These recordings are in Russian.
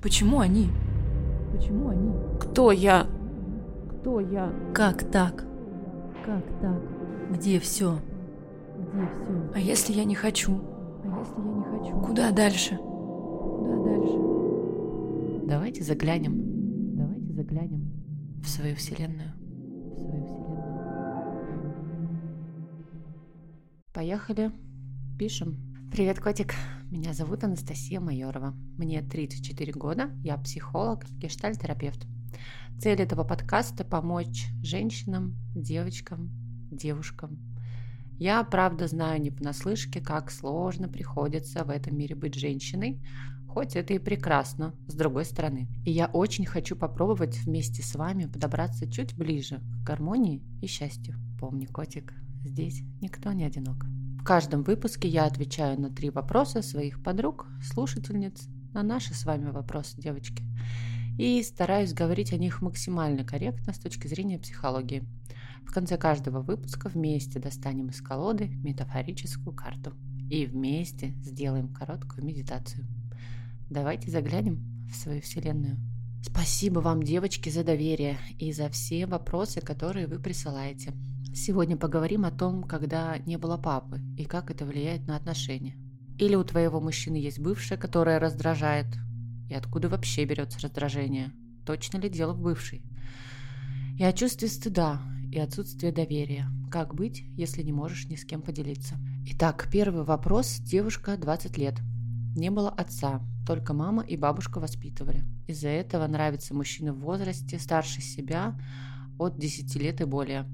Почему они? Почему они? Кто я? Кто я? Как так? Как так? Где все? Где все? А если я не хочу? А если я не хочу? Куда дальше? Куда дальше? Давайте заглянем. Давайте заглянем в свою вселенную. В свою вселенную. Поехали. Пишем. Привет, котик. Меня зовут Анастасия Майорова. Мне 34 года, я психолог, гештальтерапевт. Цель этого подкаста – помочь женщинам, девочкам, девушкам. Я, правда, знаю не понаслышке, как сложно приходится в этом мире быть женщиной, хоть это и прекрасно, с другой стороны. И я очень хочу попробовать вместе с вами подобраться чуть ближе к гармонии и счастью. Помни, котик, здесь никто не одинок. Каждом выпуске я отвечаю на три вопроса своих подруг, слушательниц, на наши с вами вопросы, девочки. И стараюсь говорить о них максимально корректно с точки зрения психологии. В конце каждого выпуска вместе достанем из колоды метафорическую карту. И вместе сделаем короткую медитацию. Давайте заглянем в свою Вселенную. Спасибо вам, девочки, за доверие и за все вопросы, которые вы присылаете. Сегодня поговорим о том, когда не было папы и как это влияет на отношения. Или у твоего мужчины есть бывшая, которая раздражает. И откуда вообще берется раздражение? Точно ли дело в бывшей? И о чувстве стыда и отсутствие доверия. Как быть, если не можешь ни с кем поделиться? Итак, первый вопрос. Девушка 20 лет. Не было отца, только мама и бабушка воспитывали. Из-за этого нравится мужчина в возрасте старше себя от 10 лет и более.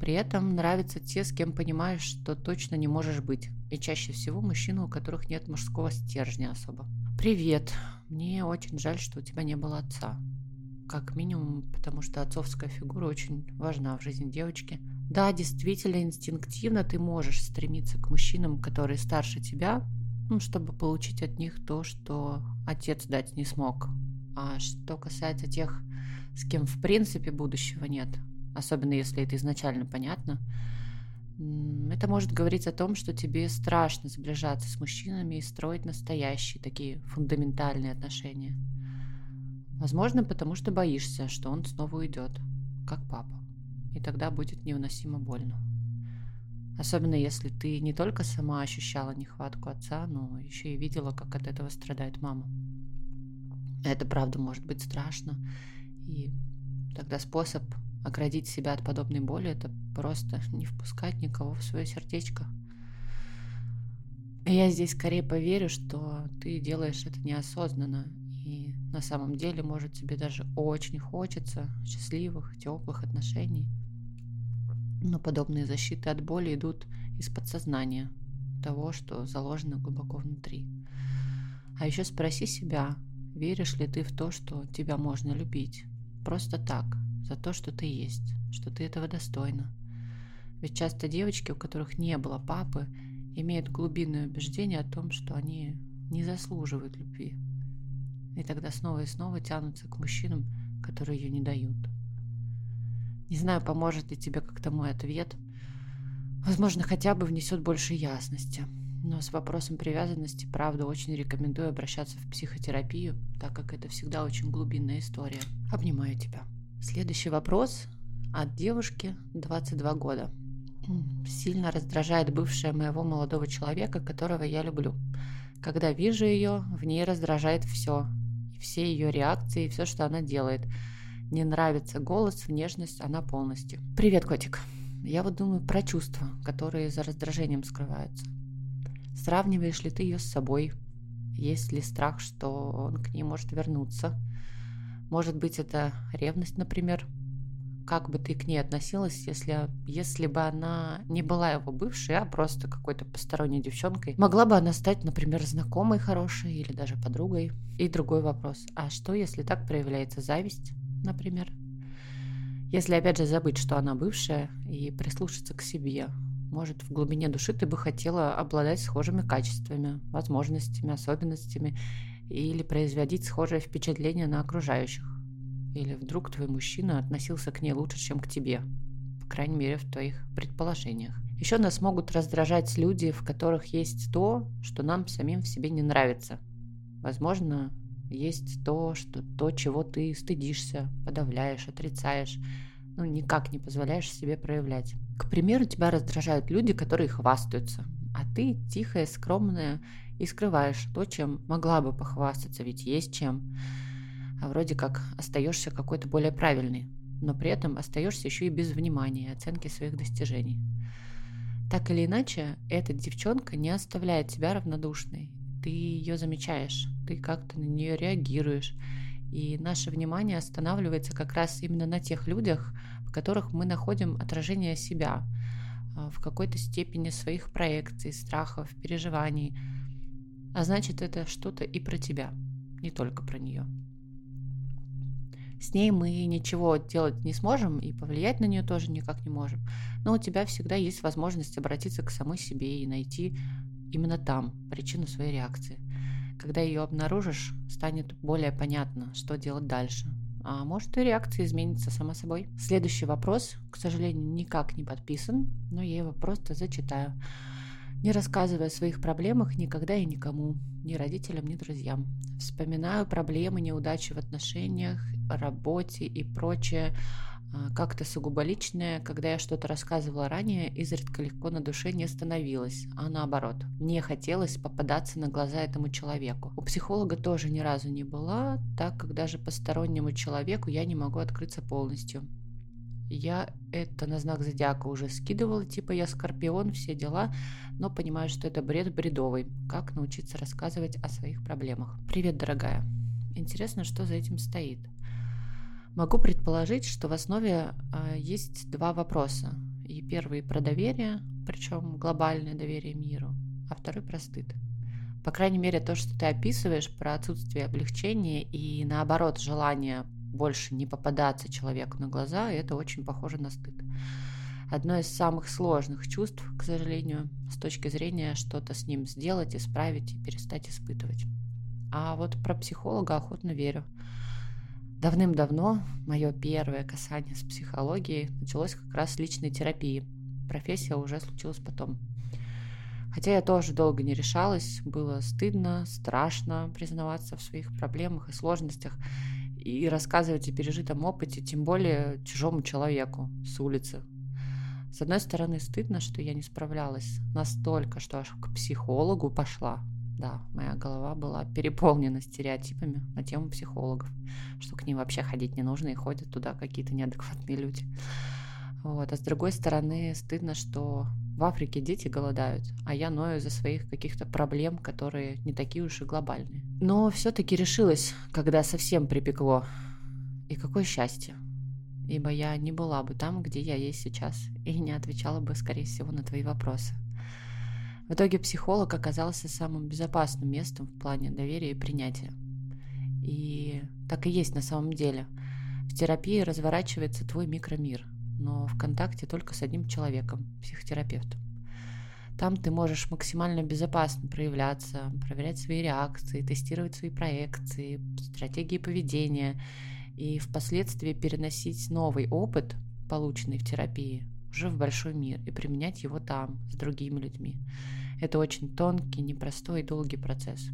При этом нравятся те, с кем понимаешь, что точно не можешь быть. И чаще всего мужчины, у которых нет мужского стержня особо. Привет. Мне очень жаль, что у тебя не было отца. Как минимум, потому что отцовская фигура очень важна в жизни девочки. Да, действительно, инстинктивно ты можешь стремиться к мужчинам, которые старше тебя, ну, чтобы получить от них то, что отец дать не смог. А что касается тех, с кем в принципе будущего нет, особенно если это изначально понятно, это может говорить о том, что тебе страшно сближаться с мужчинами и строить настоящие такие фундаментальные отношения. Возможно, потому что боишься, что он снова уйдет, как папа. И тогда будет невыносимо больно. Особенно если ты не только сама ощущала нехватку отца, но еще и видела, как от этого страдает мама. Это правда может быть страшно. И тогда способ Оградить себя от подобной боли – это просто не впускать никого в свое сердечко. Я здесь скорее поверю, что ты делаешь это неосознанно, и на самом деле, может, тебе даже очень хочется счастливых, теплых отношений. Но подобные защиты от боли идут из подсознания, того, что заложено глубоко внутри. А еще спроси себя, веришь ли ты в то, что тебя можно любить? Просто так, за то, что ты есть, что ты этого достойна. Ведь часто девочки, у которых не было папы, имеют глубинное убеждение о том, что они не заслуживают любви. И тогда снова и снова тянутся к мужчинам, которые ее не дают. Не знаю, поможет ли тебе как-то мой ответ. Возможно, хотя бы внесет больше ясности. Но с вопросом привязанности, правда, очень рекомендую обращаться в психотерапию, так как это всегда очень глубинная история. Обнимаю тебя. Следующий вопрос от девушки 22 года. Сильно раздражает бывшая моего молодого человека, которого я люблю. Когда вижу ее, в ней раздражает все. Все ее реакции, все, что она делает. Не нравится голос, внешность, она полностью. Привет, котик. Я вот думаю про чувства, которые за раздражением скрываются. Сравниваешь ли ты ее с собой? Есть ли страх, что он к ней может вернуться? Может быть, это ревность, например. Как бы ты к ней относилась, если, если бы она не была его бывшей, а просто какой-то посторонней девчонкой? Могла бы она стать, например, знакомой хорошей или даже подругой? И другой вопрос. А что, если так проявляется зависть, например? Если, опять же, забыть, что она бывшая, и прислушаться к себе, может, в глубине души ты бы хотела обладать схожими качествами, возможностями, особенностями или производить схожее впечатление на окружающих. Или вдруг твой мужчина относился к ней лучше, чем к тебе. По крайней мере, в твоих предположениях. Еще нас могут раздражать люди, в которых есть то, что нам самим в себе не нравится. Возможно, есть то, что, то, чего ты стыдишься, подавляешь, отрицаешь, ну, никак не позволяешь себе проявлять. К примеру, тебя раздражают люди, которые хвастаются, а ты тихая, скромная и скрываешь то, чем могла бы похвастаться, ведь есть чем. А вроде как остаешься какой-то более правильный, но при этом остаешься еще и без внимания и оценки своих достижений. Так или иначе, эта девчонка не оставляет тебя равнодушной. Ты ее замечаешь, ты как-то на нее реагируешь. И наше внимание останавливается как раз именно на тех людях, в которых мы находим отражение себя, а, в какой-то степени своих проекций, страхов, переживаний. А значит, это что-то и про тебя, не только про нее. С ней мы ничего делать не сможем и повлиять на нее тоже никак не можем. Но у тебя всегда есть возможность обратиться к самой себе и найти именно там причину своей реакции. Когда ее обнаружишь, станет более понятно, что делать дальше. А может и реакция изменится сама собой. Следующий вопрос, к сожалению, никак не подписан, но я его просто зачитаю. Не рассказывая о своих проблемах никогда и никому, ни родителям, ни друзьям. Вспоминаю проблемы, неудачи в отношениях, работе и прочее, а, как-то сугубо личное, когда я что-то рассказывала ранее, изредка легко на душе не становилось, а наоборот, не хотелось попадаться на глаза этому человеку. У психолога тоже ни разу не была, так как даже постороннему человеку я не могу открыться полностью. Я это на знак зодиака уже скидывала, типа я скорпион, все дела, но понимаю, что это бред бредовый. Как научиться рассказывать о своих проблемах? Привет, дорогая. Интересно, что за этим стоит. Могу предположить, что в основе э, есть два вопроса. И первый про доверие, причем глобальное доверие миру, а второй про стыд. По крайней мере, то, что ты описываешь про отсутствие облегчения и наоборот желание больше не попадаться человеку на глаза, это очень похоже на стыд. Одно из самых сложных чувств, к сожалению, с точки зрения что-то с ним сделать, исправить и перестать испытывать. А вот про психолога охотно верю. Давным-давно мое первое касание с психологией началось как раз с личной терапии. Профессия уже случилась потом. Хотя я тоже долго не решалась, было стыдно, страшно признаваться в своих проблемах и сложностях и рассказывать о пережитом опыте, тем более чужому человеку с улицы. С одной стороны, стыдно, что я не справлялась настолько, что аж к психологу пошла, да, моя голова была переполнена стереотипами на тему психологов, что к ним вообще ходить не нужно и ходят туда какие-то неадекватные люди. Вот. А с другой стороны, стыдно, что в Африке дети голодают, а я ною за своих каких-то проблем, которые не такие уж и глобальные. Но все-таки решилась, когда совсем припекло. И какое счастье. Ибо я не была бы там, где я есть сейчас, и не отвечала бы, скорее всего, на твои вопросы. В итоге психолог оказался самым безопасным местом в плане доверия и принятия. И так и есть на самом деле. В терапии разворачивается твой микромир, но в контакте только с одним человеком, психотерапевтом. Там ты можешь максимально безопасно проявляться, проверять свои реакции, тестировать свои проекции, стратегии поведения и впоследствии переносить новый опыт, полученный в терапии, уже в большой мир и применять его там, с другими людьми. Это очень тонкий, непростой и долгий процесс.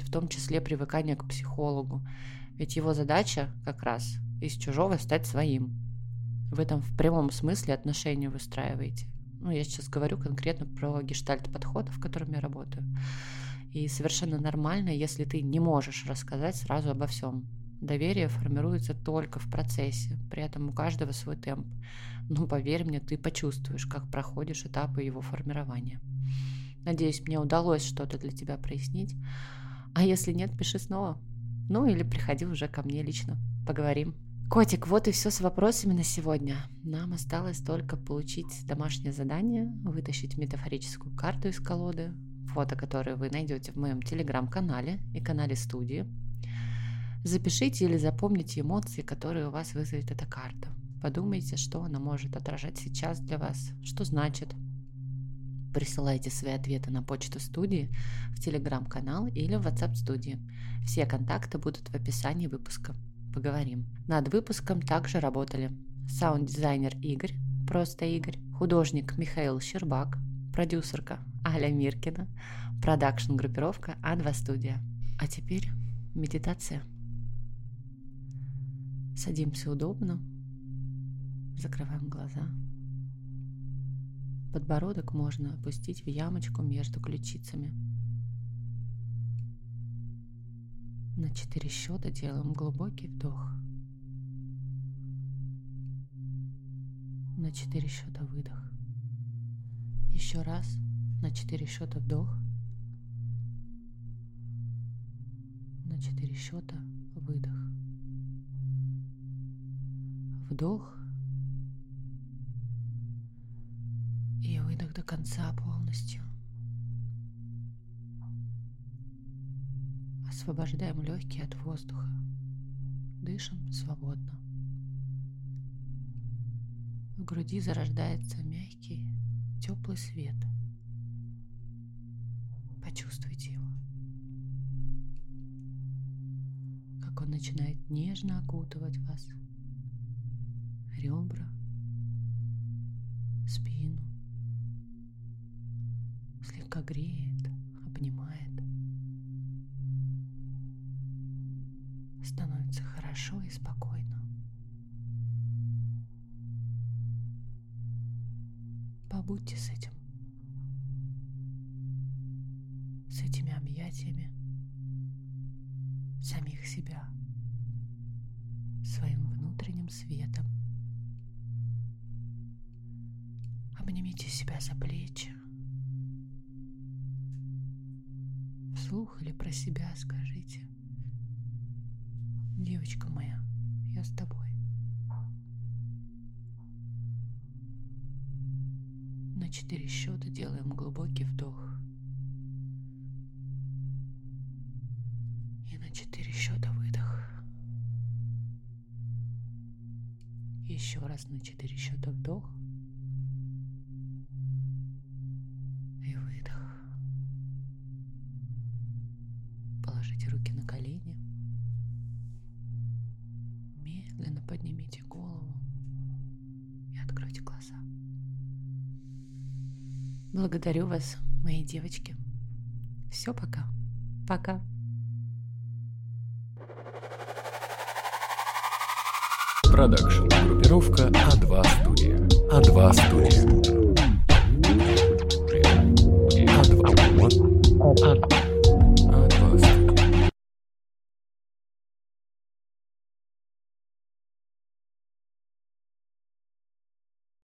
В том числе привыкание к психологу. Ведь его задача как раз из чужого стать своим. В этом в прямом смысле отношения выстраиваете. Ну, я сейчас говорю конкретно про гештальт-подход, в котором я работаю. И совершенно нормально, если ты не можешь рассказать сразу обо всем. Доверие формируется только в процессе, при этом у каждого свой темп. Но поверь мне, ты почувствуешь, как проходишь этапы его формирования. Надеюсь, мне удалось что-то для тебя прояснить. А если нет, пиши снова. Ну или приходи уже ко мне лично. Поговорим. Котик, вот и все с вопросами на сегодня. Нам осталось только получить домашнее задание, вытащить метафорическую карту из колоды, фото, которое вы найдете в моем телеграм-канале и канале студии. Запишите или запомните эмоции, которые у вас вызовет эта карта. Подумайте, что она может отражать сейчас для вас, что значит – Присылайте свои ответы на почту студии, в телеграм-канал или в WhatsApp студии. Все контакты будут в описании выпуска. Поговорим. Над выпуском также работали саунд-дизайнер Игорь, просто Игорь, художник Михаил Щербак, продюсерка Аля Миркина, продакшн-группировка А2 Студия. А теперь Медитация. Садимся удобно, закрываем глаза. Подбородок можно опустить в ямочку между ключицами. На четыре счета делаем глубокий вдох. На четыре счета выдох. Еще раз на четыре счета вдох. На четыре счета выдох. Вдох. И выдох до конца полностью. Освобождаем легкие от воздуха. Дышим свободно. В груди зарождается мягкий, теплый свет. Почувствуйте его. Как он начинает нежно окутывать вас. Ребра, спину. Слегка греет, обнимает. Становится хорошо и спокойно. Побудьте с этим. С этими объятиями самих себя, своим внутренним светом. Обнимите себя за плечи. Вслух или про себя скажите. Девочка моя, я с тобой. На четыре счета делаем глубокий вдох. И на четыре счета выдох. Еще раз на четыре счета вдох. И выдох. Положите руки на колени. Медленно поднимите голову и откройте глаза. Благодарю вас, мои девочки. Все, пока. Пока. Продакшн. Группировка А2 студия. А2 студия. А2. А2.